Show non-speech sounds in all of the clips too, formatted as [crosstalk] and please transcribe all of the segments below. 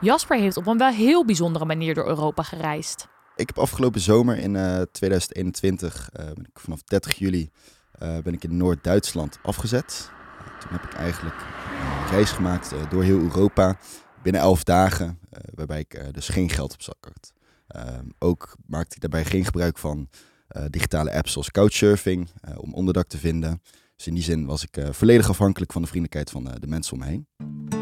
Jasper heeft op een wel heel bijzondere manier door Europa gereisd. Ik heb afgelopen zomer in uh, 2021, uh, ben ik vanaf 30 juli, uh, ben ik in Noord-Duitsland afgezet. toen heb ik eigenlijk een reis gemaakt eh, door heel Europa binnen 11 dagen, waarbij ik dus geen geld op zak had. Ehm, ook maakte ik daarbij geen gebruik van digitale apps zoals Couchsurfing om onderdak te vinden. Dus in die zin was ik volledig afhankelijk van de vriendelijkheid van de mensen om me heen.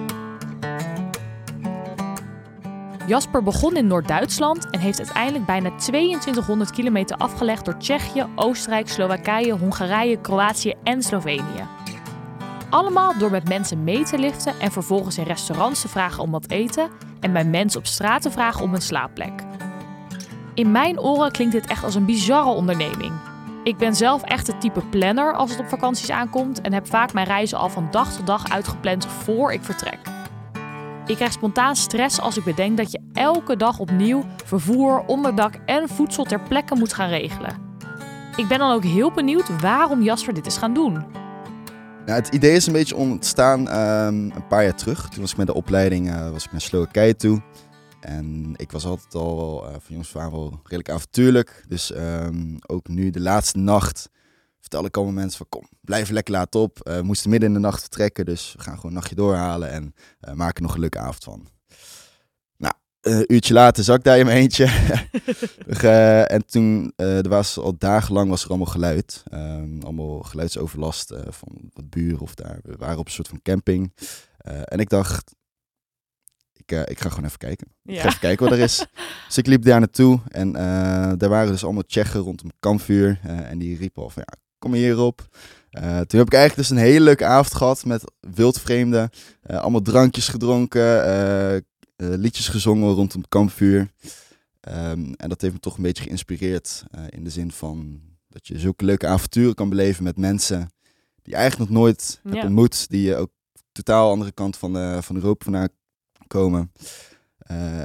Jasper begon in Noord-Duitsland en heeft uiteindelijk bijna 2200 kilometer afgelegd door Tsjechië, Oostenrijk, Slowakije, Hongarije, Kroatië en Slovenië. Allemaal door met mensen mee te liften en vervolgens in restaurants te vragen om wat eten en bij mensen op straat te vragen om een slaapplek. In mijn oren klinkt dit echt als een bizarre onderneming. Ik ben zelf echt het type planner als het op vakanties aankomt en heb vaak mijn reizen al van dag tot dag uitgepland voor ik vertrek. Ik krijg spontaan stress als ik bedenk dat je elke dag opnieuw vervoer, onderdak en voedsel ter plekke moet gaan regelen. Ik ben dan ook heel benieuwd waarom Jasper dit is gaan doen. Nou, het idee is een beetje ontstaan um, een paar jaar terug. Toen was ik met de opleiding uh, was ik naar Slowakije toe. En ik was altijd al uh, van jongens waren wel redelijk avontuurlijk. Dus um, ook nu de laatste nacht ik allemaal mensen van kom, blijf lekker laat op. Uh, we moesten midden in de nacht vertrekken, dus we gaan gewoon een nachtje doorhalen en uh, maken er nog een leuke avond van. Nou, een uurtje later zat ik daar in mijn eentje. [laughs] en toen, er was al dagenlang was er allemaal geluid. allemaal geluidsoverlast van wat buren of daar. We waren op een soort van camping. en ik dacht, ik, ik, ga gewoon even kijken. Ja. Ik ga even kijken wat er is. [laughs] dus ik liep daar naartoe en uh, daar waren dus allemaal Tsjechen rondom het kampvuur. Uh, en die riepen al van, ja, kom hierop. Uh, toen heb ik eigenlijk dus een hele leuke avond gehad met wildvreemden. Uh, allemaal drankjes gedronken, uh, liedjes gezongen rondom het kampvuur. Um, en dat heeft me toch een beetje geïnspireerd in de zin van dat je zulke leuke avonturen kan beleven met mensen die je eigenlijk nog nooit ja. hebt ontmoet. Die je ook totaal andere kant van, van Europa vandaan komen.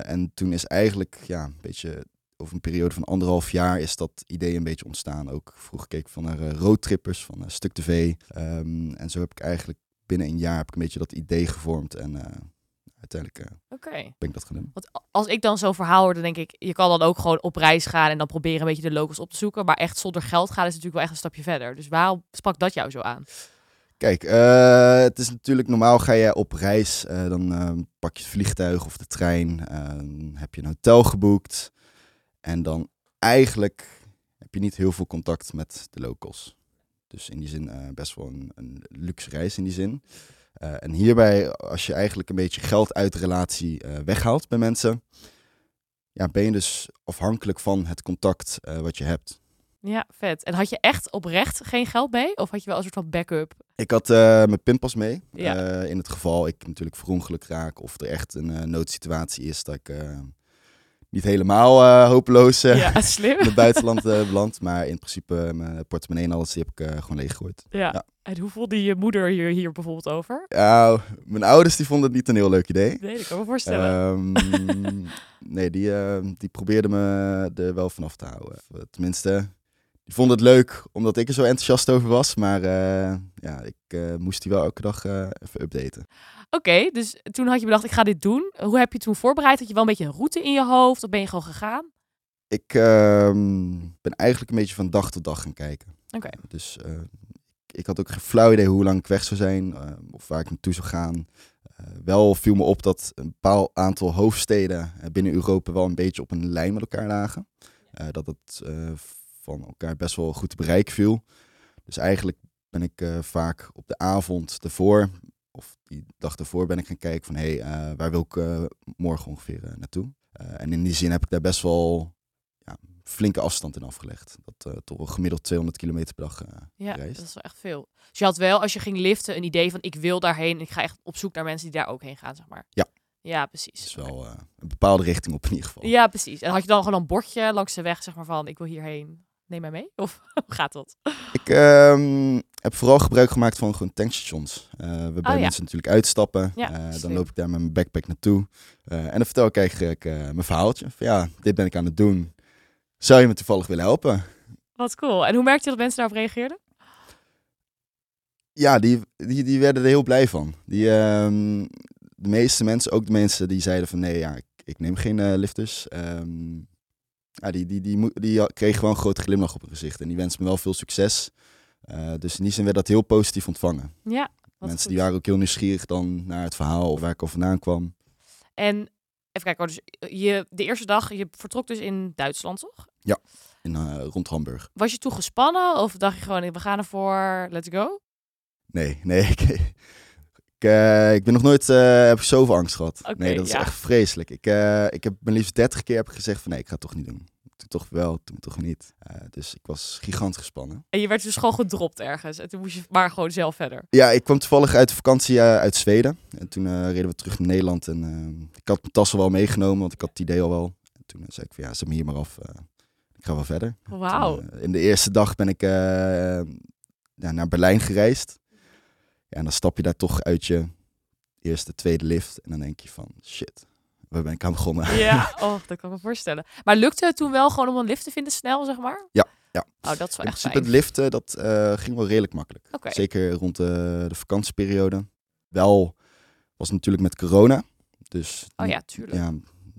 en toen is eigenlijk ja, een beetje over een periode van anderhalf jaar is dat idee een beetje ontstaan. Ook vroeg gekeken van naar uh, roadtrippers van uh, Stuk TV. Um, en zo heb ik eigenlijk binnen een jaar heb ik een beetje dat idee gevormd. En uh, uiteindelijk okay. ben ik dat gaan doen. Want als ik dan zo'n verhaal hoor, dan denk ik, je kan dan ook gewoon op reis gaan en dan proberen een beetje de locals op te zoeken. Maar echt zonder geld gaan is natuurlijk wel echt een stapje verder. Dus waarom sprak dat jou zo aan? Kijk, uh, het is natuurlijk normaal ga je op reis, uh, dan uh, pak je het vliegtuig of de trein, heb je een hotel geboekt. En dan eigenlijk heb je niet heel veel contact met de locals. Dus in die zin uh, best wel een, een, luxe reis in die zin. Uh, en hierbij, als je eigenlijk een beetje geld uit de relatie uh, weghaalt bij mensen, ja, ben je dus afhankelijk van het contact wat je hebt. Ja, vet. En had je echt oprecht geen geld mee? Of had je wel een soort van backup? Ik had mijn pinpas mee. Ja. in het geval ik natuurlijk verongeluk raak of er echt een noodsituatie is dat ik niet helemaal uh, hopeloos uh, ja, slim. in het buitenland uh, beland. Maar in principe mijn portemonnee en alles die heb ik gewoon leeggegooid. Ja. ja. En hoe voelde je moeder hier, hier bijvoorbeeld over? Ja, mijn ouders die vonden het niet een heel leuk idee. Nee, dat kan me voorstellen. Um, nee, die, die probeerden me er wel vanaf te houden. Tenminste, die vonden het leuk omdat ik er zo enthousiast over was. Maar ja, ik moest die wel elke dag even updaten. Oké, dus toen had je bedacht, ik ga dit doen. Hoe heb je toen voorbereid? Had je wel een beetje een route in je hoofd? Of ben je gewoon gegaan? Ik uh, ben eigenlijk een beetje van dag tot dag gaan kijken. Oké. Dus uh, ik had ook geen flauw idee hoe lang ik weg zou zijn. Uh, of waar ik naartoe zou gaan. Eh, wel viel me op dat een bepaald aantal hoofdsteden binnen Europa wel een beetje op een lijn met elkaar lagen. dat het van elkaar best wel goed te bereiken viel. Dus eigenlijk ben ik vaak op de avond ervoor of die dag ervoor ben ik gaan kijken van hé, hey, uh, waar wil ik uh, morgen ongeveer uh, naartoe? en in die zin heb ik daar best wel ja, flinke afstand in afgelegd. Dat toch wel gemiddeld 200 kilometer per dag Ja, dat is wel echt veel. Dus je had wel, als je ging liften, een idee van ik wil daarheen. Ik ga echt op zoek naar mensen die daar ook heen gaan, zeg maar. Ja. Ja, precies. is wel eh, een bepaalde richting op in ieder geval. Ja, precies. En had je dan gewoon een bordje langs de weg, zeg maar van, ik wil hierheen, neem mij mee? Of [laughs] hoe gaat dat? Ik ehm, heb vooral gebruik gemaakt van gewoon tankstations. eh waarbij Oh, ja. mensen natuurlijk uitstappen. Ja, Eh, dan loop ik daar met mijn backpack naartoe. Eh, en dan vertel ik eigenlijk mijn verhaaltje. Van ja, dit ben ik aan het doen. Zou je me toevallig willen helpen? Wat cool. En hoe merkte je dat mensen daarop reageerden? Ja, die, die, die werden er heel blij van. Die, ehm, de meeste mensen, ook de mensen die zeiden van nee, ja, ik, ik neem geen lifters. Ehm, ja, die, die, die, kregen gewoon een grote glimlach op hun gezicht. En die wensen me wel veel succes. Eh, dus in die zin werd dat heel positief ontvangen. Ja. Mensen goed. die waren ook heel nieuwsgierig dan naar het verhaal of waar ik al vandaan kwam. En even kijken, hoor, dus je, de eerste dag, je vertrok dus in Duitsland, toch? In, eh, rond Hamburg. Was je toen gespannen of dacht je gewoon, we gaan ervoor, let's go? Nee, nee. [laughs] Ik, ik, eh, ik ben nog nooit, eh, heb ik zoveel angst gehad. Nee, dat is ja. echt vreselijk. Ik, eh, ik heb mijn liefst 30 keer heb ik gezegd van nee, ik ga het toch niet doen. Toen toch wel, toen toch niet. Dus ik was gigantisch gespannen. En je werd dus gewoon gedropt ergens. En toen moest je maar gewoon zelf verder. Ja, ik kwam toevallig uit de vakantie uit Zweden. En toen reden we terug naar Nederland. En ik had mijn tas al wel meegenomen, want ik had het idee al wel. En toen zei ik van ja, zet me hier maar af. ik ga wel verder. Wauw. In de eerste dag ben ik naar Berlijn gereisd. Ja, en dan stap je daar toch uit je eerste, tweede lift. En dan denk je van, shit, waar ben ik aan begonnen? Ja, [laughs] oh, dat kan ik me voorstellen. Maar lukte het toen wel gewoon om een lift te vinden snel, zeg maar? Ja, ja. Oh, dat is wel In echt fijn. het liften, dat eh, ging wel redelijk makkelijk. Zeker rond de, de vakantieperiode. Wel was het natuurlijk met corona. Dus Oh ja, tuurlijk. ja,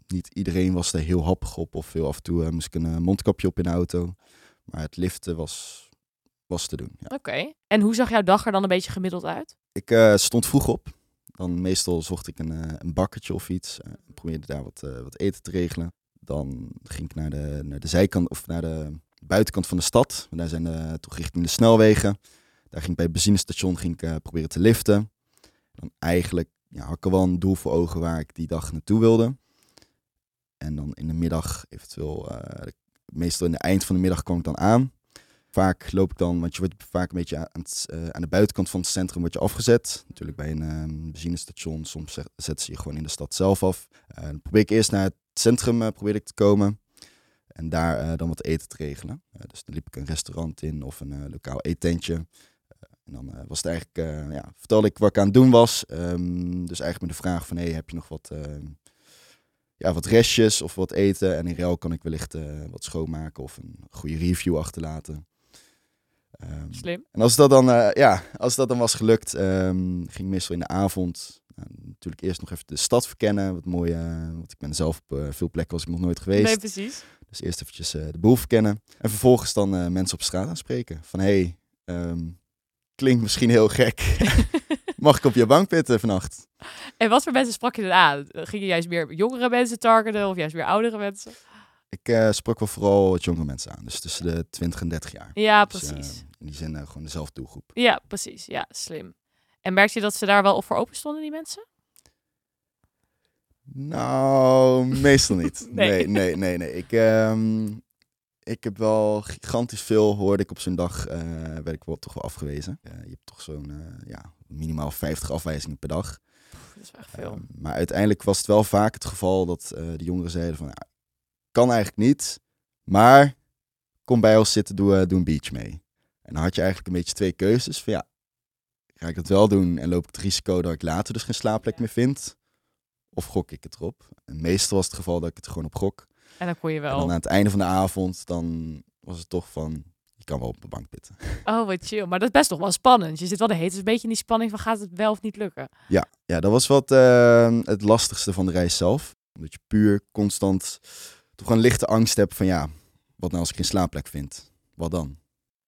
niet iedereen was er heel happig op. Of heel af en toe eh, moest ik een eh, mondkapje op in de auto. Maar het liften was, was te doen. Ja. Oké. En hoe zag jouw dag er dan een beetje gemiddeld uit? Ik eh, stond vroeg op. Dan meestal zocht ik een, eh, een bakkertje of iets. eh, probeerde daar wat, wat eten te regelen. Dan ging ik naar de, naar de zijkant of naar de buitenkant van de stad. Daar zijn de, toch richting de snelwegen. Daar ging ik bij het benzinestation ging ik, proberen te liften. Dan eigenlijk ja, had ik wel een doel voor ogen waar ik die dag naartoe wilde. En dan in de middag eventueel, meestal in de eind van de middag kwam ik dan aan. Vaak loop ik dan, want je wordt vaak een beetje aan, het, eh, aan de buitenkant van het centrum wordt je afgezet. Natuurlijk bij een ehm, benzinestation, soms zet- ze je gewoon in de stad zelf af. Eh, dan probeer ik eerst naar het centrum eh, probeer ik te komen. En daar dan wat eten te regelen. Dus dan liep ik een restaurant in of een lokaal eetentje. En dan was het eigenlijk, ja, vertelde ik wat ik aan het doen was. Ehm, dus eigenlijk met de vraag van, hey, heb je nog wat, ehm, ja, wat restjes of wat eten? En in ruil kan ik wellicht wat schoonmaken of een goede review achterlaten. Ehm, Slim. en als dat dan, eh, ja, als dat dan was gelukt, ehm, ging ik meestal in de avond nou, natuurlijk eerst nog even de stad verkennen. Wat mooi, eh, want ik ben zelf op eh, veel plekken was ik nog nooit geweest. Nee, precies. Dus eerst eventjes eh, de boel verkennen. En vervolgens dan mensen op straat aanspreken. Van hey, ehm, klinkt misschien heel gek. [laughs] Mag ik op je bank pitten vannacht? En wat voor mensen sprak je dan aan? Ging je juist meer jongere mensen targeten of juist meer oudere mensen? Ik eh, sprak wel vooral wat jongere mensen aan. Dus tussen de 20 en 30 jaar. Ja, Dus, eh, precies. in die zin eh, gewoon dezelfde doelgroep. Ja, precies. Ja, slim. En merkte je dat ze daar wel op voor open stonden, die mensen? Nou, meestal niet. [laughs] Nee. nee. nee, nee, nee, Ik, ehm, ik heb wel gigantisch veel, hoorde ik op zo'n dag, eh, werd ik wel toch wel afgewezen. Je hebt toch zo'n, ja, minimaal 50 afwijzingen per dag. Pff, Dat is wel echt veel. Ehm, maar uiteindelijk was het wel vaak het geval dat de jongeren zeiden van, ja, kan eigenlijk niet, maar kom bij ons zitten, doe, eh, doe een beach mee. En dan had je eigenlijk een beetje twee keuzes van ja, ga ik dat wel doen en loop ik het risico dat ik later dus geen slaapplek meer vind? Of gok ik het erop? En meestal was het geval dat ik het gewoon op gok. en dan kon je En wel. dan aan het einde van de avond, dan was het toch van, je kan wel op de bank pitten. [laughs] Oh, wat chill. Maar dat is best nog wel spannend. Je zit wel de hele tijd een beetje in die spanning van gaat het wel of niet lukken? Ja, ja dat was wat eh, het lastigste van de reis zelf. Omdat je puur constant toch een lichte angst hebt van ja, wat nou als ik geen slaapplek vind? Wat dan?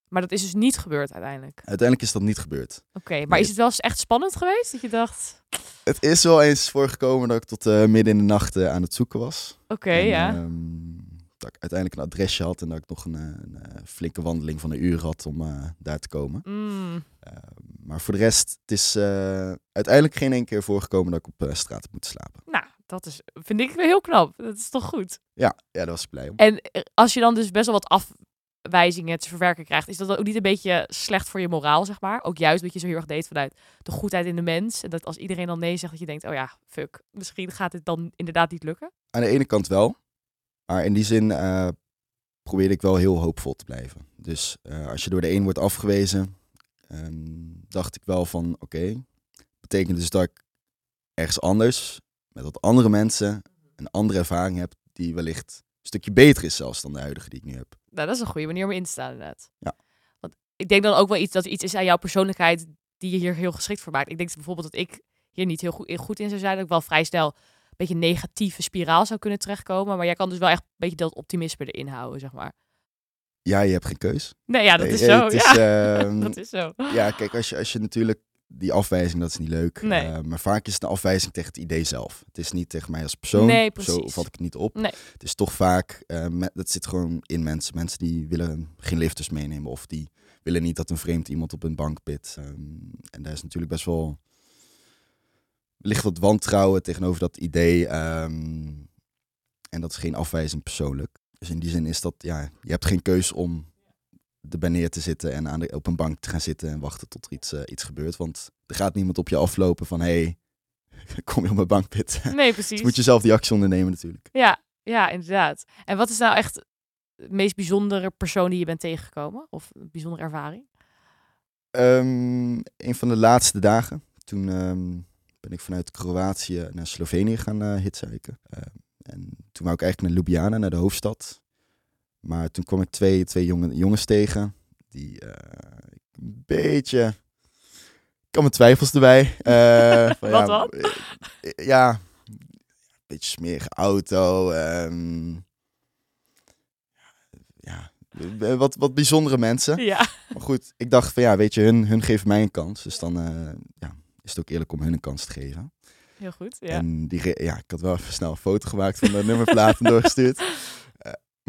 Maar dat is dus niet gebeurd uiteindelijk. Uiteindelijk is dat niet gebeurd. Oké, maar Nee. is het wel eens echt spannend geweest? Dat je dacht, Het is wel eens voorgekomen dat ik tot eh, midden in de nacht eh, aan het zoeken was. oké, ja. ehm, dat ik uiteindelijk een adresje had en dat ik nog een, eh, een, flinke wandeling van een uur had om daar te komen. Mm, maar voor de rest, het is uiteindelijk geen één keer voorgekomen dat ik op straat heb moeten slapen. nou, dat is, vind ik heel knap. Dat is toch goed? Ja, ja daar was blij om. En eh, als je dan dus best wel wat afwijzingen te verwerken krijgt, is dat ook niet een beetje slecht voor je moraal, zeg maar? Ook juist dat je zo heel erg deed vanuit de goedheid in de mens. En dat als iedereen dan nee zegt, dat je denkt, oh ja, fuck, misschien gaat dit dan inderdaad niet lukken. Aan de ene kant wel. Maar in die zin uh, probeerde ik wel heel hoopvol te blijven. Dus uh, als je door de een wordt afgewezen, um, dacht ik wel van oké, betekent dus dat ik ergens anders, met wat andere mensen, een andere ervaring heb die wellicht een stukje beter is zelfs dan de huidige die ik nu heb. Nou, dat is een goede manier om in te staan inderdaad. Ja. Want ik denk dan ook wel iets dat iets is aan jouw persoonlijkheid die je hier heel geschikt voor maakt. Ik denk bijvoorbeeld dat ik hier niet heel goed, goed in zou zijn. Dat ik wel vrij snel een beetje een negatieve spiraal zou kunnen terechtkomen. Maar jij kan dus wel echt een beetje dat optimisme erin houden, zeg maar. Ja, je hebt geen keus. Nee, ja, dat is zo. Is, ja. [laughs] Ehm, dat is zo. Ja, kijk, als je, als je natuurlijk die afwijzing, dat is niet leuk. Nee. Uh, maar vaak is het een afwijzing tegen het idee zelf. Het is niet tegen mij als persoon. Nee, Zo vat ik het niet op. Nee. Het is toch vaak, uh, met, dat zit gewoon in mensen. Mensen die willen geen lifters meenemen of die willen niet dat een vreemd iemand op een bank pit. Um, en daar is natuurlijk best wel ligt wat wantrouwen tegenover dat idee. Um, en dat is geen afwijzing persoonlijk. Dus in die zin is dat, ja, je hebt geen keus om erbij neer te zitten en aan de, op een bank te gaan zitten en wachten tot er iets, uh, iets gebeurt. Want er gaat niemand op je aflopen van, hey, [laughs] kom je op mijn bank pitten. [laughs] Nee, precies. Dus moet je zelf die actie ondernemen natuurlijk. Ja, ja, inderdaad. En wat is nou echt de meest bijzondere persoon die je bent tegengekomen? Of een bijzondere ervaring? Um, een van de laatste dagen, toen um, ben ik vanuit Kroatië naar Slovenië gaan uh. Uh, en toen wou ik eigenlijk naar Ljubljana, naar de hoofdstad. Maar toen kwam ik twee, twee jonge, jongens tegen. Die uh, een beetje. Ik had mijn twijfels erbij. Uh, [laughs] van, wat ja, wat? Ja, een beetje smerige auto. Um, ja, wat, wat bijzondere mensen. Ja. Maar goed, ik dacht van ja, weet je, hun, hun geven mij een kans. Dus dan uh, ja, is het ook eerlijk om hun een kans te geven. Heel goed, ja. En die, ja, ik had wel even snel een foto gemaakt van de nummerplaat en doorgestuurd. [laughs]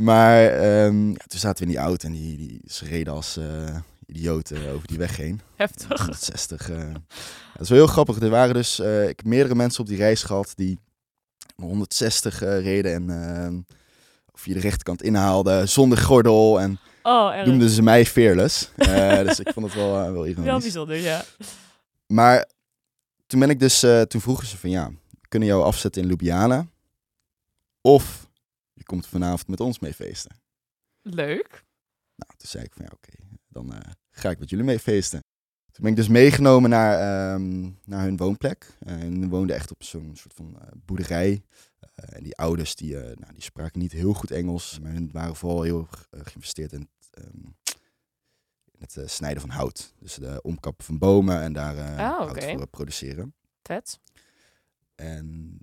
Maar um, ja, toen zaten we in die auto en die, die, ze reden als uh, idioten over die weg heen. Heftig. 160. Uh, ja, dat is wel heel grappig. Er waren dus, ik heb meerdere mensen op die reis gehad die 160 reden en ehm, via de rechterkant inhaalden zonder gordel. En oh, noemden ze mij fearless. dus ik vond het wel, wel ironisch. Wel bijzonder, ja. Maar toen ben ik dus, toen vroegen ze van ja, kunnen jou afzetten in Ljubljana. Of je komt vanavond met ons mee feesten. Leuk. Nou, toen zei ik van ja, oké, okay, dan uh, ga ik met jullie mee feesten. Toen ben ik dus meegenomen naar, um, naar hun woonplek. Uh, en woonden echt op zo'n soort van boerderij. en die ouders die, nou, die spraken niet heel goed Engels, maar hun waren vooral heel geïnvesteerd in het, um, het uh, snijden van hout. Dus de omkappen van bomen en daar oh, hout voor produceren. Vet. En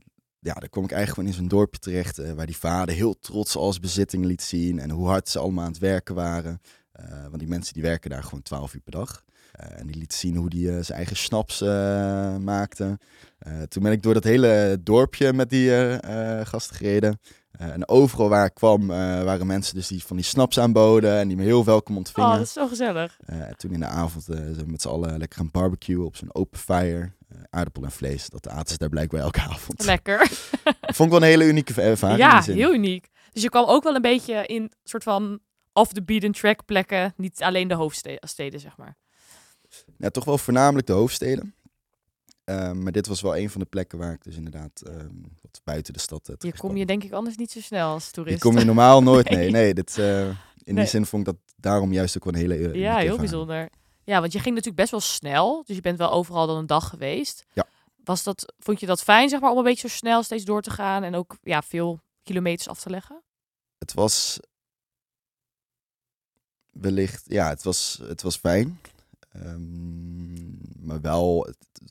ja, daar kom ik eigenlijk gewoon in zo'n dorpje terecht uh, waar die vader heel trots als bezitting liet zien en hoe hard ze allemaal aan het werken waren. want die mensen die werken daar gewoon 12 uur per dag. en die liet zien hoe die zijn eigen snaps maakten. toen ben ik door dat hele dorpje met die gasten gereden. En overal waar ik kwam waren mensen dus die van die snaps aanboden en die me heel welkom ontvingen. Oh, dat is zo gezellig. Toen in de avond zijn we met z'n allen lekker gaan barbecuen op zo'n open fire. Aardappel en vlees, dat aten ze daar blijkbaar elke [laughs] avond. Lekker. Vond ik wel een hele unieke [laughs] ervaring. Ja, heel uniek. Dus je kwam ook wel een beetje in soort van off the beaten track plekken, niet alleen de hoofdsteden, zeg maar. Ja, toch wel voornamelijk de hoofdsteden. Uh, maar dit was wel een van de plekken waar ik dus inderdaad uh, wat buiten de stad. Uh, Hier kom je denk ik anders niet zo snel als toerist. Hier kom je normaal nooit. nee, [laughs] nee. nee dit, in nee. die zin vond ik dat daarom juist ook wel een hele. ja, heel bijzonder. Ja, want je ging natuurlijk best wel snel. Dus je bent wel overal dan een dag geweest. Ja. Was dat, vond je dat fijn, zeg maar, om een beetje zo snel steeds door te gaan en ook ja, veel kilometers af te leggen? Het was wellicht, ja, het was, het was fijn. Um, maar wel, het,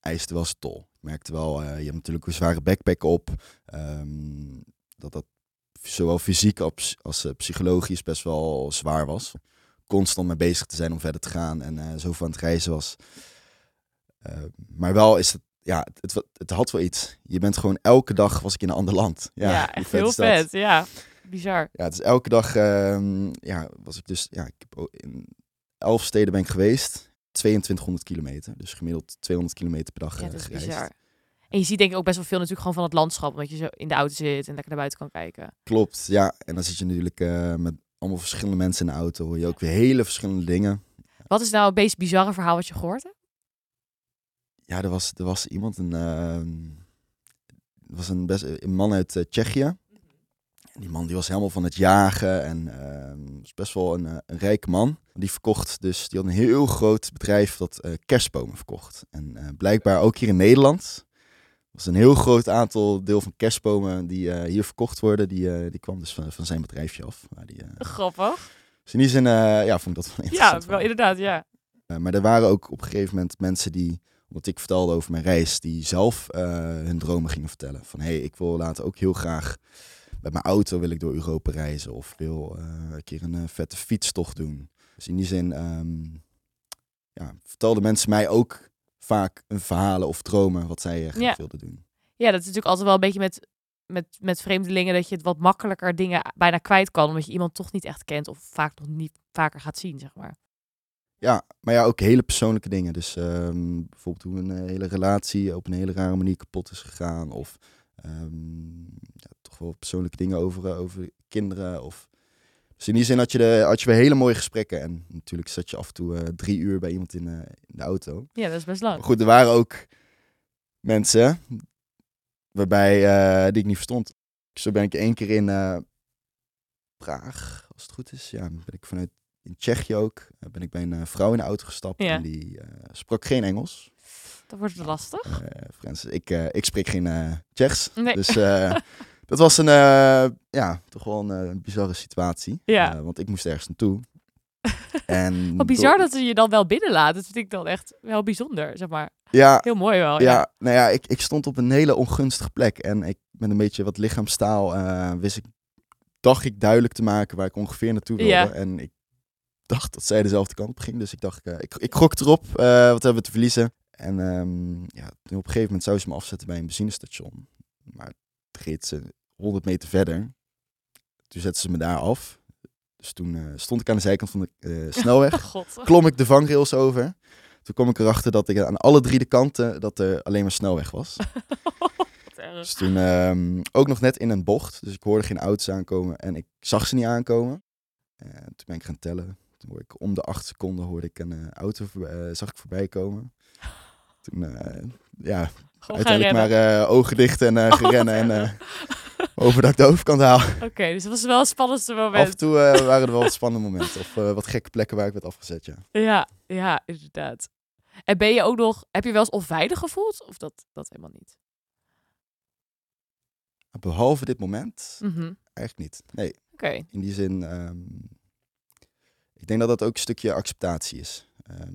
eiste wel zijn tol. Ik merkte wel, uh, je hebt natuurlijk een zware backpack op. Um, dat dat zowel fysiek als, als uh, psychologisch best wel zwaar was. Constant mee bezig te zijn om verder te gaan en uh, zoveel aan het reizen was. maar wel is het, ja, het, het, het, had wel iets. Je bent gewoon elke dag was ik in een ander land. Ja, ja echt heel vet. Ja, bizar. Ja, het is elke dag, um, ja, was ik dus, ja, ik heb in elf steden ben ik geweest. 2200 kilometer. Dus gemiddeld 200 kilometer per dag ja, dat is gereisd. bizar. En je ziet denk ik ook best wel veel natuurlijk gewoon van het landschap, omdat je zo in de auto zit en lekker naar buiten kan kijken. Klopt, ja. En dan zit je natuurlijk uh, met allemaal verschillende mensen in de auto. Hoor je ook weer hele verschillende dingen. Wat is nou het meest bizarre verhaal wat je gehoord hebt? Ja, er was, er was iemand, een, ehm, was een, best, een man uit eh, Tsjechië. En die man die was helemaal van het jagen en ehm, was best wel een, eh, een rijke man. Die verkocht dus, die had een heel groot bedrijf dat eh, kerstbomen verkocht. En blijkbaar ook hier in Nederland was een heel groot aantal deel van kerstbomen die eh, hier verkocht worden. Die, eh, die kwam dus van, van zijn bedrijfje af. Maar die, eh, Grappig. dus in die zin, ja, vond ik dat wel [laughs] Ja, interessant. wel inderdaad, ja. Maar er waren ook op een gegeven moment mensen die, omdat ik vertelde over mijn reis, die zelf hun dromen gingen vertellen. Van hé, hey, ik wil later ook heel graag met mijn auto wil ik door Europa reizen. Of wil een keer een vette fietstocht doen. Dus in die zin ehm, ja, vertelden mensen mij ook vaak een verhalen of dromen wat zij eh, graag Ja. wilden doen. Ja, dat is natuurlijk altijd wel een beetje met, met, met vreemdelingen dat je het wat makkelijker dingen bijna kwijt kan, omdat je iemand toch niet echt kent of vaak nog niet vaker gaat zien, zeg maar. Ja, maar ja, ook hele persoonlijke dingen. Dus ehm, bijvoorbeeld hoe een eh, hele relatie op een hele rare manier kapot is gegaan. Of ehm, ja, toch wel persoonlijke dingen over, eh, over kinderen. Of... Dus in die zin had je, de, had je weer hele mooie gesprekken. En natuurlijk zat je af en toe eh, drie uur bij iemand in, eh, in de auto. Ja, dat is best Maar lang. goed, er waren ook mensen waarbij eh, die ik niet verstond. Zo ben ik één keer in Praag, als het goed is. Ja, ben ik vanuit in Tsjechië ook. ben ik bij een vrouw in de auto gestapt Ja. en die sprak geen Engels. Dat wordt lastig. Frans, ik, ik spreek geen Tsjechs. Nee. Dus [laughs] dat was een, eh, ja, toch wel een eh, bizarre situatie. Ja. Eh, want ik moest ergens naartoe. [laughs] en Wat bizar door- dat ze je dan wel binnenlaat. Dat vind ik dan echt wel bijzonder, zeg maar. Ja, Heel mooi wel. ja, Ja. nou ja, ik, ik stond op een hele ongunstige plek. En ik met een beetje wat lichaamstaal wist ik, dacht ik duidelijk te maken waar ik ongeveer naartoe wilde. Ja. En ik dacht dat zij dezelfde kant op ging. Dus ik dacht, ik, ik gok erop, wat hebben we te verliezen? En ehm, ja, op een gegeven moment zou ze me afzetten bij een benzinestation. Maar ze 100 meter verder. Toen zette ze me daar af. Dus toen eh, stond ik aan de zijkant van de eh, [laughs] snelweg Oh, klom ik de vangrails over. Toen kwam ik erachter dat ik aan alle drie de kanten dat er alleen maar snelweg was. [laughs] Dus toen ehm, ook nog net in een bocht. Dus ik hoorde geen auto's aankomen en ik zag ze niet aankomen. En toen ben ik gaan tellen. Toen hoorde ik om de acht seconden hoorde ik een eh, auto voorbij- zag ik voorbij komen. Toen ja, Gewoon uiteindelijk maar eh, ogen dicht en eh Oh, gerennen wat en eh [laughs] hopen dat ik de overkant haal. Oké, dus dat was wel het spannendste Af en moment. toe eh, waren er wel wat spannende momenten. Of eh, wat gekke plekken waar ik werd afgezet, ja. Ja, ja, inderdaad. En ben je ook nog, heb je wel eens onveilig gevoeld? Of dat, dat helemaal niet? Behalve dit moment, Mhm. eigenlijk niet. Nee, Oké, In die zin, ehm, ik denk dat dat ook een stukje acceptatie is. Ehm,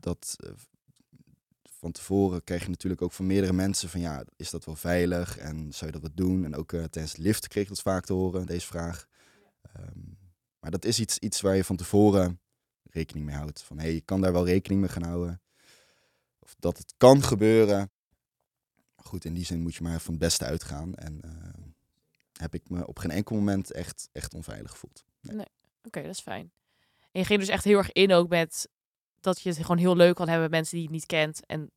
dat eh, van tevoren krijg je natuurlijk ook van meerdere mensen van ja, is dat wel veilig en zou je dat wat doen? En ook eh, tijdens het lift kreeg ik dat vaak te horen, deze vraag. Ehm, maar dat is iets, iets waar je van tevoren rekening mee houdt. Van hey, je kan daar wel rekening mee gaan houden. Of dat het kan gebeuren. Goed, in die zin moet je maar van het beste uitgaan. En eh, heb ik me op geen enkel moment echt, echt onveilig gevoeld. oké, dat is fijn. En je ging dus echt heel erg in ook met dat je het gewoon heel leuk kan hebben met mensen die je niet kent. En een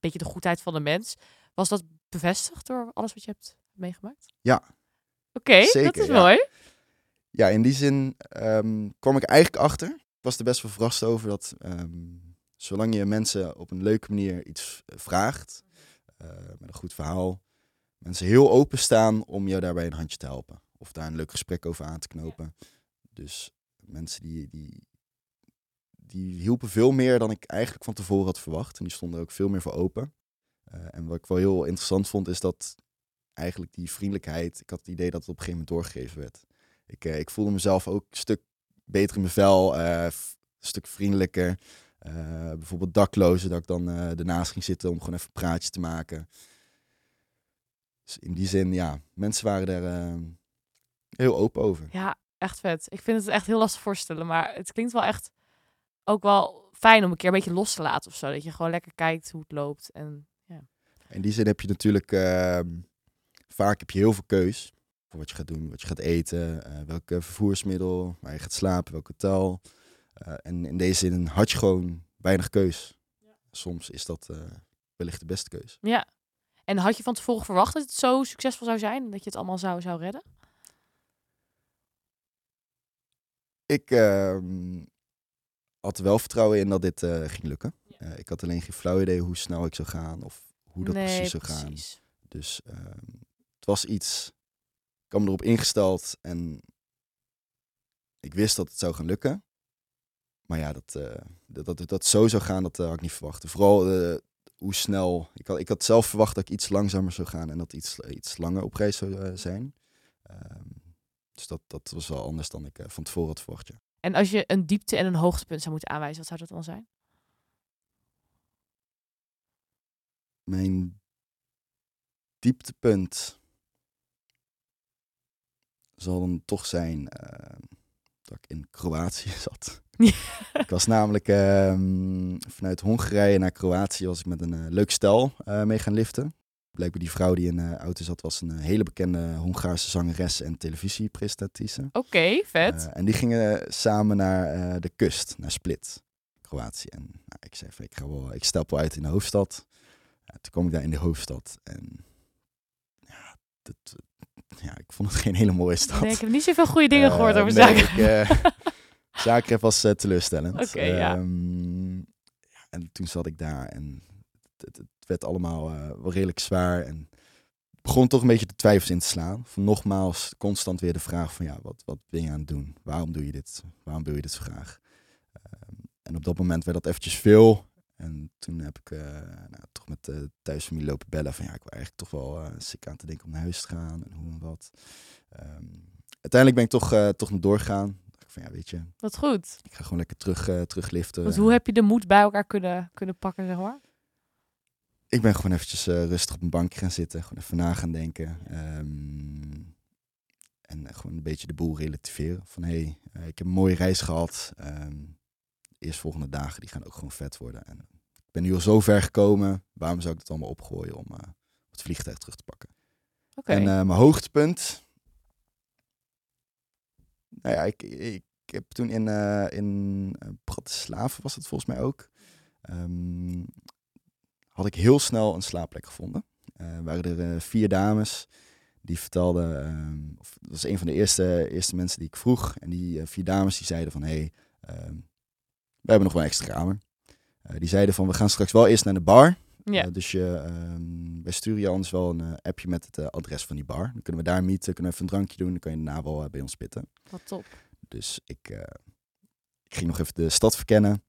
beetje de goedheid van de mens. Was dat bevestigd door alles wat je hebt meegemaakt? Ja. Oké, dat is ja. mooi. Ja, in die zin ehm, kwam ik eigenlijk achter. Ik was er best wel verrast over dat ehm, zolang je mensen op een leuke manier iets eh, vraagt, eh, met een goed verhaal, mensen heel open staan om jou daarbij een handje te helpen. Of daar een leuk gesprek over aan te knopen. Dus mensen die, die, die hielpen veel meer dan ik eigenlijk van tevoren had verwacht. En die stonden ook veel meer voor open. Eh, en wat ik wel heel interessant vond, is dat eigenlijk die vriendelijkheid, ik had het idee dat het op een gegeven moment doorgegeven werd. Ik, eh, ik voelde mezelf ook een stuk beter in mijn vel, eh, een stuk vriendelijker. Bijvoorbeeld daklozen, dat ik dan ernaast ging zitten om gewoon even een praatje te maken. Dus in die zin, ja, mensen waren er eh, heel open over. Ja, echt vet. Ik vind het echt heel lastig voorstellen. Maar het klinkt wel echt ook wel fijn om een keer een beetje los te laten of zo. Dat je gewoon lekker kijkt hoe het loopt. En In die zin heb je natuurlijk, ehm, vaak heb je heel veel keus. Voor wat je gaat doen, wat je gaat eten, eh welk eh, vervoersmiddel, waar je gaat slapen, welk hotel. Eh, en in deze zin had je gewoon weinig keus. Soms is dat eh, wellicht de beste keus. ja. En had je van tevoren verwacht dat het zo succesvol zou zijn? Dat je het allemaal zou, zou redden? Ik ehm, had wel vertrouwen in dat dit eh, ging lukken. Eh, ik had alleen geen flauw idee hoe snel ik zou gaan of hoe dat nee, precies zou gaan. precies. Dus ehm, het was iets. Ik me erop ingesteld en ik wist dat het zou gaan lukken. Maar ja, dat, eh, dat, dat, dat zo zou gaan, dat had ik niet verwacht. Vooral hoe snel. Ik had, ik had zelf verwacht dat ik iets langzamer zou gaan en dat iets, iets langer op reis zou zijn. Ehm, dus dat, dat was wel anders dan ik van tevoren had verwacht. Ja. En als je een diepte en een hoogtepunt zou moeten aanwijzen, wat zou dat dan zijn? Mijn dieptepunt zal dan toch zijn ehm, dat ik in Kroatië [laughs] zat. Ik was namelijk ehm, vanuit Hongarije naar Kroatië was ik met een eh, leuk stel eh, mee gaan liften. Blijkbaar die vrouw die in de auto zat was een eh, hele bekende Hongaarse zangeres en televisiepresentatrice. Oké, vet. Eh, en die gingen samen naar eh, de kust, naar Split, Kroatië. En nou, ik zei van, ik, ga wel, ik stap wel uit in de hoofdstad. Ja, toen kwam ik daar in de hoofdstad en ja, dat, ja, ik vond het geen hele mooie stad. nee, ik heb niet zoveel goede dingen Eh, gehoord over nee, zaken. ik, eh, [laughs] Zagreb was eh, teleurstellend. Oké, ja. Ehm, ja, En toen zat ik daar en het, het werd allemaal eh, wel redelijk zwaar. En ik begon toch een beetje de twijfels in te slaan. Van nogmaals constant weer de vraag van ja, wat, wat ben je aan het doen? Waarom doe je dit? Waarom wil je dit zo graag? Ehm, en op dat moment werd dat eventjes veel. En toen heb ik eh, nou, toch met de thuisfamilie lopen bellen van ja, ik wil eigenlijk toch wel eh sick aan te denken om naar huis te gaan en hoe en wat. Ehm, uiteindelijk ben ik toch, eh, toch nog doorgegaan. Van ja, weet je, Wat goed. ik ga gewoon lekker terug, eh terugliften. Want hoe heb je de moed bij elkaar kunnen, kunnen pakken, zeg maar? Ik ben gewoon eventjes eh, rustig op een bankje gaan zitten. Gewoon even na gaan denken. Ehm, en gewoon een beetje de boel relativeren. Van hé, hey, eh, ik heb een mooie reis gehad. Ehm de eerstvolgende dagen die gaan ook gewoon vet worden. En ik ben nu al zo ver gekomen. Waarom zou ik het allemaal opgooien om eh, het vliegtuig terug te pakken? En mijn hoogtepunt. Nou ja, ik, ik heb toen in, in Bratislava was het volgens mij ook. ehm, had ik heel snel een slaapplek gevonden. Eh waren er eh, vier dames die vertelden. ehm, of, dat was een van de eerste, eerste mensen die ik vroeg. En die eh, vier dames die zeiden van hé, hey, ehm, we hebben nog wel een extra kamer. Die zeiden van we gaan straks wel eerst naar de bar. ja. Dus je, ehm, wij sturen je anders wel een appje met het adres van die bar. Dan kunnen we daar meeten, kunnen we even een drankje doen. Dan kan je daarna wel bij ons pitten. Wat top. Dus ik, ik ging nog even de stad verkennen.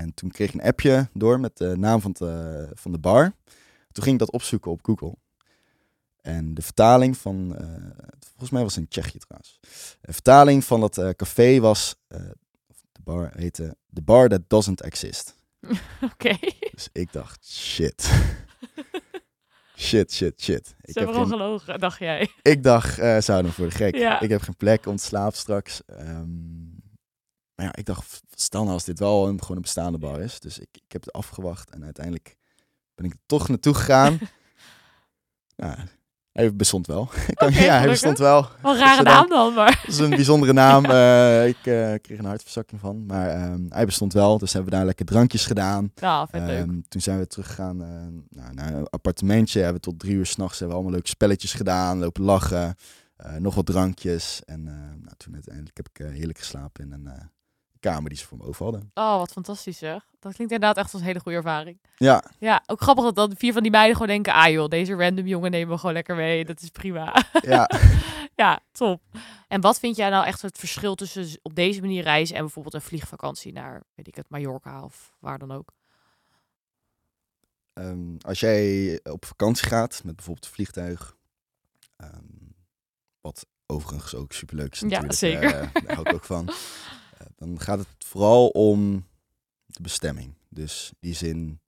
En toen kreeg ik een appje door met de naam van, het, eh, van de bar. Toen ging ik dat opzoeken op Google. En de vertaling van, eh, volgens mij was het in Tsjechië trouwens. De vertaling van dat eh, café was, eh, de bar heette The Bar That Doesn't Exist. [laughs] Oké. Dus ik dacht, shit. [laughs] shit, shit, shit. Ik Ze heb hebben gewoon geen, gelogen, dacht jij. ik dacht, zou dan voor de gek. Ja. Ik heb geen plek om te slapen straks. Ehm, maar ja, ik dacht, stel nou als dit wel een, gewoon een bestaande bar is. Dus ik, ik heb het afgewacht en uiteindelijk ben ik er toch naartoe gegaan. [laughs] nou, hij bestond wel. [laughs] Ja, hij bestond wel. Wel een rare naam dan, maar... Dat is een bijzondere naam. [laughs] Eh, ik eh, kreeg een hartverzakking van. Maar ehm, hij bestond wel. Dus hebben we daar lekker drankjes gedaan. Nou, leuk. Toen zijn we teruggegaan nou, naar een appartementje. Hebben we tot drie uur s'nachts hebben we allemaal leuke spelletjes gedaan. Lopen lachen. nog wat drankjes. En nou, toen uiteindelijk heb ik heerlijk geslapen in een kamer die ze voor me over hadden. Oh, wat fantastisch zeg. Dat klinkt inderdaad echt als een hele goede ervaring. Ja, Ja, ook grappig dat dan vier van die meiden gewoon denken... Ah joh, deze random jongen nemen we gewoon lekker mee. Dat is prima. ja. [laughs] ja, top. En wat vind jij nou echt het verschil tussen op deze manier reizen... en bijvoorbeeld een vliegvakantie naar, weet ik het, Mallorca of waar dan ook? Ehm, als jij op vakantie gaat met bijvoorbeeld een vliegtuig. ehm, wat overigens ook superleuk is Ja, natuurlijk. zeker. eh, daar hou ik ook van. [laughs] Dan gaat het vooral om de bestemming. Dus in die zin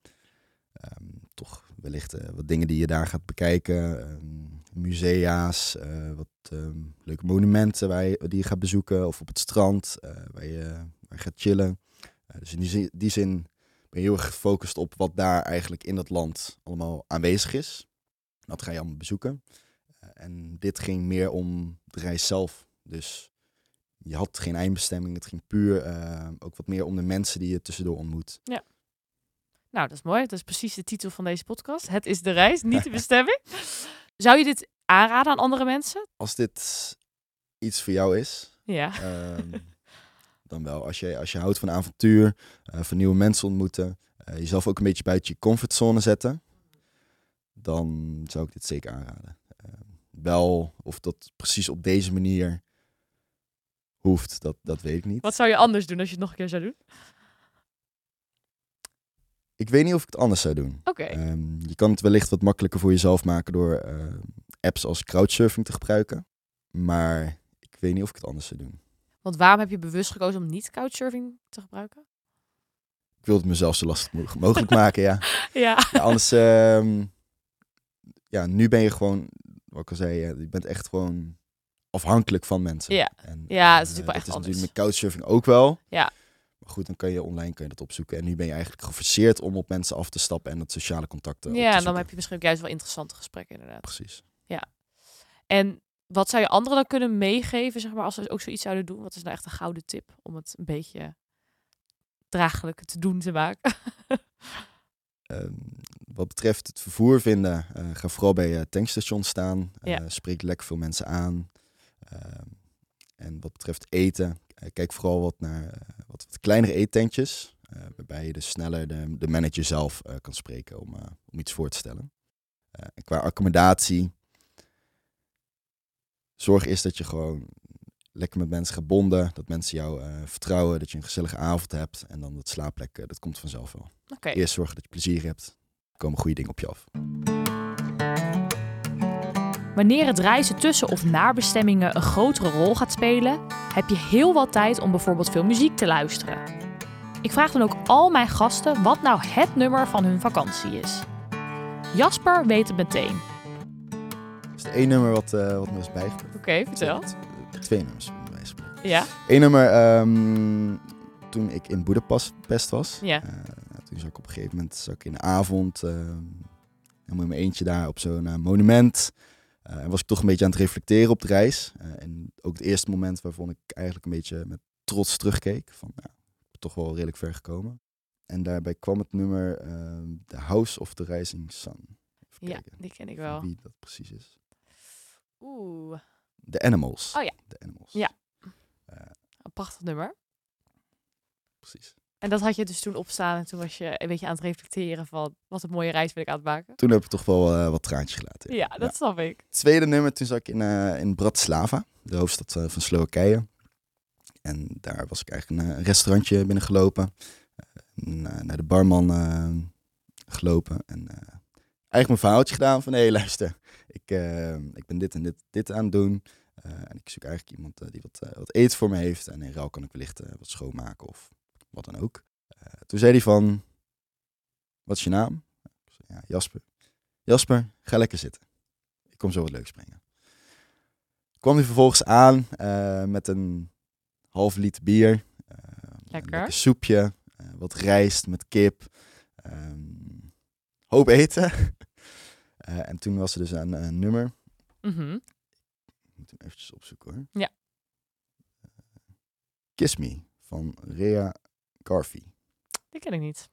ehm, toch wellicht eh, wat dingen die je daar gaat bekijken. ehm, musea's, eh, wat ehm, leuke monumenten waar die je gaat bezoeken. Of op het strand eh, waar, je, gaat chillen. Dus in die zin, die zin ben je heel erg gefocust op wat daar eigenlijk in dat land allemaal aanwezig is. Dat ga je allemaal bezoeken. En dit ging meer om de reis zelf. Dus je had geen eindbestemming. Het ging puur eh, ook wat meer om de mensen die je tussendoor ontmoet. Nou, dat is mooi. Dat is precies de titel van deze podcast. Het is de reis, niet de [laughs] bestemming. Zou je dit aanraden aan andere mensen? Als dit iets voor jou is, Ja. ehm, [laughs] dan wel. Als je, als je houdt van avontuur, eh, van nieuwe mensen ontmoeten, eh, jezelf ook een beetje buiten je comfortzone zetten, dan zou ik dit zeker aanraden. Eh, wel of dat precies op deze manier hoeft, dat, dat weet ik niet. Wat zou je anders doen als je het nog een keer zou doen? Ik weet niet of ik het anders zou doen. Oké. Ehm, je kan het wellicht wat makkelijker voor jezelf maken door eh, apps als crowdsurfing te gebruiken. Maar ik weet niet of ik het anders zou doen. Want waarom heb je bewust gekozen om niet couchsurfing te gebruiken? Ik wil het mezelf zo lastig mo- mogelijk maken, ja. [laughs] Ja. ja anders, ehm, ja, nu ben je gewoon, wat ik al zei, je bent echt gewoon afhankelijk van mensen. Ja. En, Ja, het is eh, natuurlijk wel echt dat is anders. natuurlijk met couchsurfing ook wel. Ja. Maar goed, dan kan je online kan je dat opzoeken. En nu ben je eigenlijk geforceerd om op mensen af te stappen en dat sociale contacten op te Ja, en dan heb je misschien ook juist wel interessante gesprekken inderdaad. Precies. En wat zou je anderen dan kunnen meegeven, zeg maar, als ze ook zoiets zouden doen? Wat is nou echt een gouden tip om het een beetje draaglijk te doen te maken? [laughs] Ehm, wat betreft het vervoer vinden, eh, ga vooral bij eh, tankstations staan. Eh, Ja. Spreek lekker veel mensen aan. Ehm, en wat betreft eten, eh, kijk vooral wat naar eh, wat, wat kleinere eettentjes. eh, waarbij je dus sneller de, de manager zelf kan spreken om, om iets voor te stellen. En qua accommodatie, zorg eerst dat je gewoon lekker met mensen gaat bonden. Dat mensen jou vertrouwen, dat je een gezellige avond hebt. En dan dat slaapplek, dat komt vanzelf wel. Eerst zorgen dat je plezier hebt. Er komen goede dingen op je af. Wanneer het reizen tussen of naar bestemmingen een grotere rol gaat spelen, heb je heel wat tijd om bijvoorbeeld veel muziek te luisteren. Ik vraag dan ook al mijn gasten wat nou het nummer van hun vakantie is. Jasper weet het meteen. Dat is het één nummer wat, eh, wat me is bijgebleven. Oké, vertel. Twee nummers wat me bijgebleven. Ja? Eén nummer ehm, toen ik in Boedapest was. Ja. Eh, nou, toen zat ik op een gegeven moment zat ik in de avond ehm helemaal in mijn eentje daar op zo'n eh, monument. Eh, en was ik toch een beetje aan het reflecteren op de reis. Eh, en ook het eerste moment waarvan ik eigenlijk een beetje met trots terugkeek. Van, toch wel redelijk ver gekomen. En daarbij kwam het nummer ehm, The House of the Rising Sun. Ja, die ken ik wel. wie dat precies is. Oeh, The Animals. Oh ja. The Animals. Ja. Eh, een prachtig nummer. precies. En dat had je dus toen opstaan en toen was je een beetje aan het reflecteren van wat een mooie reis wil ik aan het maken. Toen heb ik toch wel eh, wat traantjes gelaten. Ja, dat snap ik. Het tweede nummer, toen zat ik in, eh, in Bratislava, de hoofdstad eh, van Slowakije. En daar was ik eigenlijk een, restaurantje binnengelopen. En, naar de barman gelopen. En eigenlijk mijn verhaaltje gedaan van... Hé, hey, luister, ik, ik ben dit en dit, dit aan het doen. En ik zoek eigenlijk iemand die wat, wat eten voor me heeft. En in ruil kan ik wellicht wat schoonmaken of wat dan ook. Eh, toen zei hij van... Wat is je naam? Ik zei, ja, Jasper. Jasper, ga lekker zitten. Ik kom zo wat leuks brengen. Kwam hij vervolgens aan eh, met een half liter bier. eh, een Lekker. soepje, eh, wat rijst met kip. ehm, hoop eten. [laughs] En toen was er dus een, een nummer. Mhm. Ik moet hem eventjes opzoeken hoor. Ja. Kiss Me van Rea Garvey. Die ken ik niet.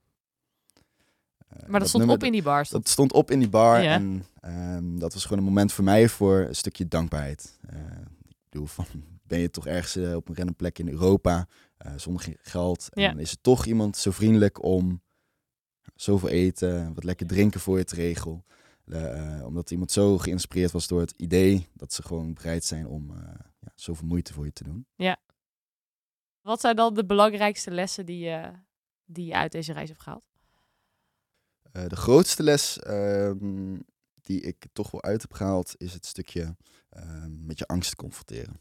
Eh, Maar dat, stond nummer- op in die bar. Stond. Dat stond op in die bar Ja. en ehm, dat was gewoon een moment voor mij voor een stukje dankbaarheid. Eh, ik bedoel, van, ben je toch ergens eh, op een random plek in Europa zonder ge- geld en Ja. dan is er toch iemand zo vriendelijk om zoveel eten, wat lekker drinken voor je te regelen. Omdat iemand zo geïnspireerd was door het idee dat ze gewoon bereid zijn om ja, zoveel moeite voor je te doen. Wat zijn dan de belangrijkste lessen die je, die je uit deze reis hebt gehaald? Eh, de grootste les ehm, die ik toch wel uit heb gehaald, is het stukje ehm, met je angst te confronteren.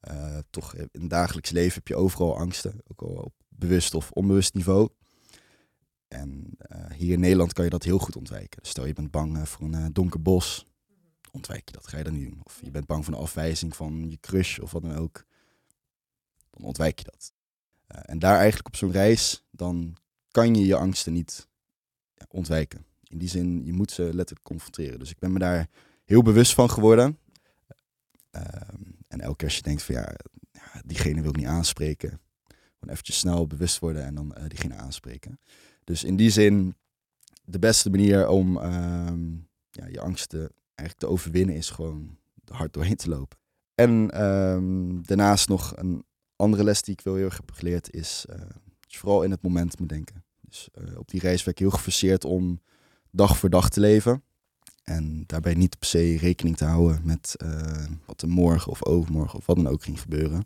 Eh, toch eh, in het dagelijks leven heb je overal angsten, ook al op bewust of onbewust niveau. En eh, hier in Nederland kan je dat heel goed ontwijken. Dus stel je bent bang eh, voor een eh, donker bos, ontwijk je dat, ga je dat niet doen. Of je bent bang voor een afwijzing van je crush of wat dan ook, dan ontwijk je dat. Eh, en daar eigenlijk op zo'n reis, dan kan je je angsten niet ontwijken. In die zin, je moet ze letterlijk confronteren. Dus ik ben me daar heel bewust van geworden. Ehm, en elke keer als je denkt van ja, diegene wil ik niet aanspreken. Gewoon eventjes snel bewust worden en dan eh, diegene aanspreken. Dus in die zin, de beste manier om ehm, ja, je angsten eigenlijk te overwinnen is gewoon hard doorheen te lopen. En ehm, daarnaast nog een andere les die ik wel heel erg heb geleerd is uh, je vooral in het moment moet denken. Dus uh, op die reis werd ik heel geforceerd om dag voor dag te leven. En daarbij niet per se rekening te houden met uh, wat er morgen of overmorgen of wat dan ook ging gebeuren.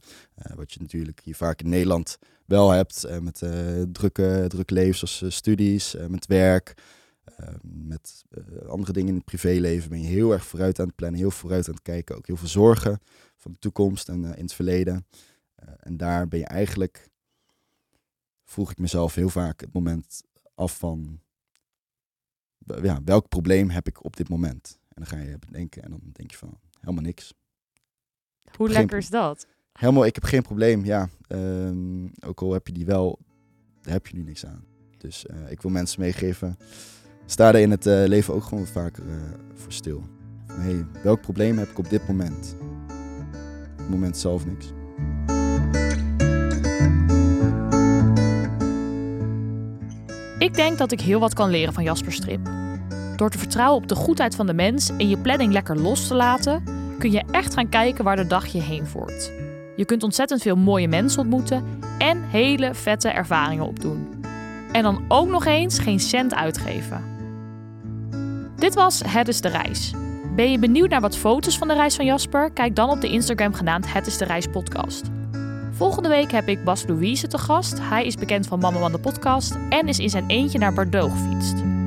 Wat je natuurlijk hier vaak in Nederland wel hebt met drukke, drukke levens zoals studies, met werk. met andere dingen in het privéleven ben je heel erg vooruit aan het plannen, heel vooruit aan het kijken. Ook heel veel zorgen van de toekomst en in het verleden. En daar ben je eigenlijk, vroeg ik mezelf heel vaak het moment af van ja, welk probleem heb ik op dit moment? En dan ga je bedenken en dan denk je van helemaal niks. Hoe lekker is dat? Helemaal, ik heb geen probleem. Ja, um, ook al heb je die wel, daar heb je nu niks aan. Dus uh, ik wil mensen meegeven, sta er in het uh, leven ook gewoon vaker uh, voor stil. Van, hey, welk probleem heb ik op dit moment? Op het moment zelf niks. Ik denk dat ik heel wat kan leren van Jasper Strip. Door te vertrouwen op de goedheid van de mens en je planning lekker los te laten, kun je echt gaan kijken waar de dag je heen voert. Je kunt ontzettend veel mooie mensen ontmoeten en hele vette ervaringen opdoen. En dan ook nog eens geen cent uitgeven. Dit was Het is de Reis. Ben je benieuwd naar wat foto's van de reis van Jasper? Kijk dan op de Instagram genaamd Het is de Reis podcast. Volgende week heb ik Bas Louise te gast. Hij is bekend van Mama Man de podcast en is in zijn eentje naar Bordeaux gefietst.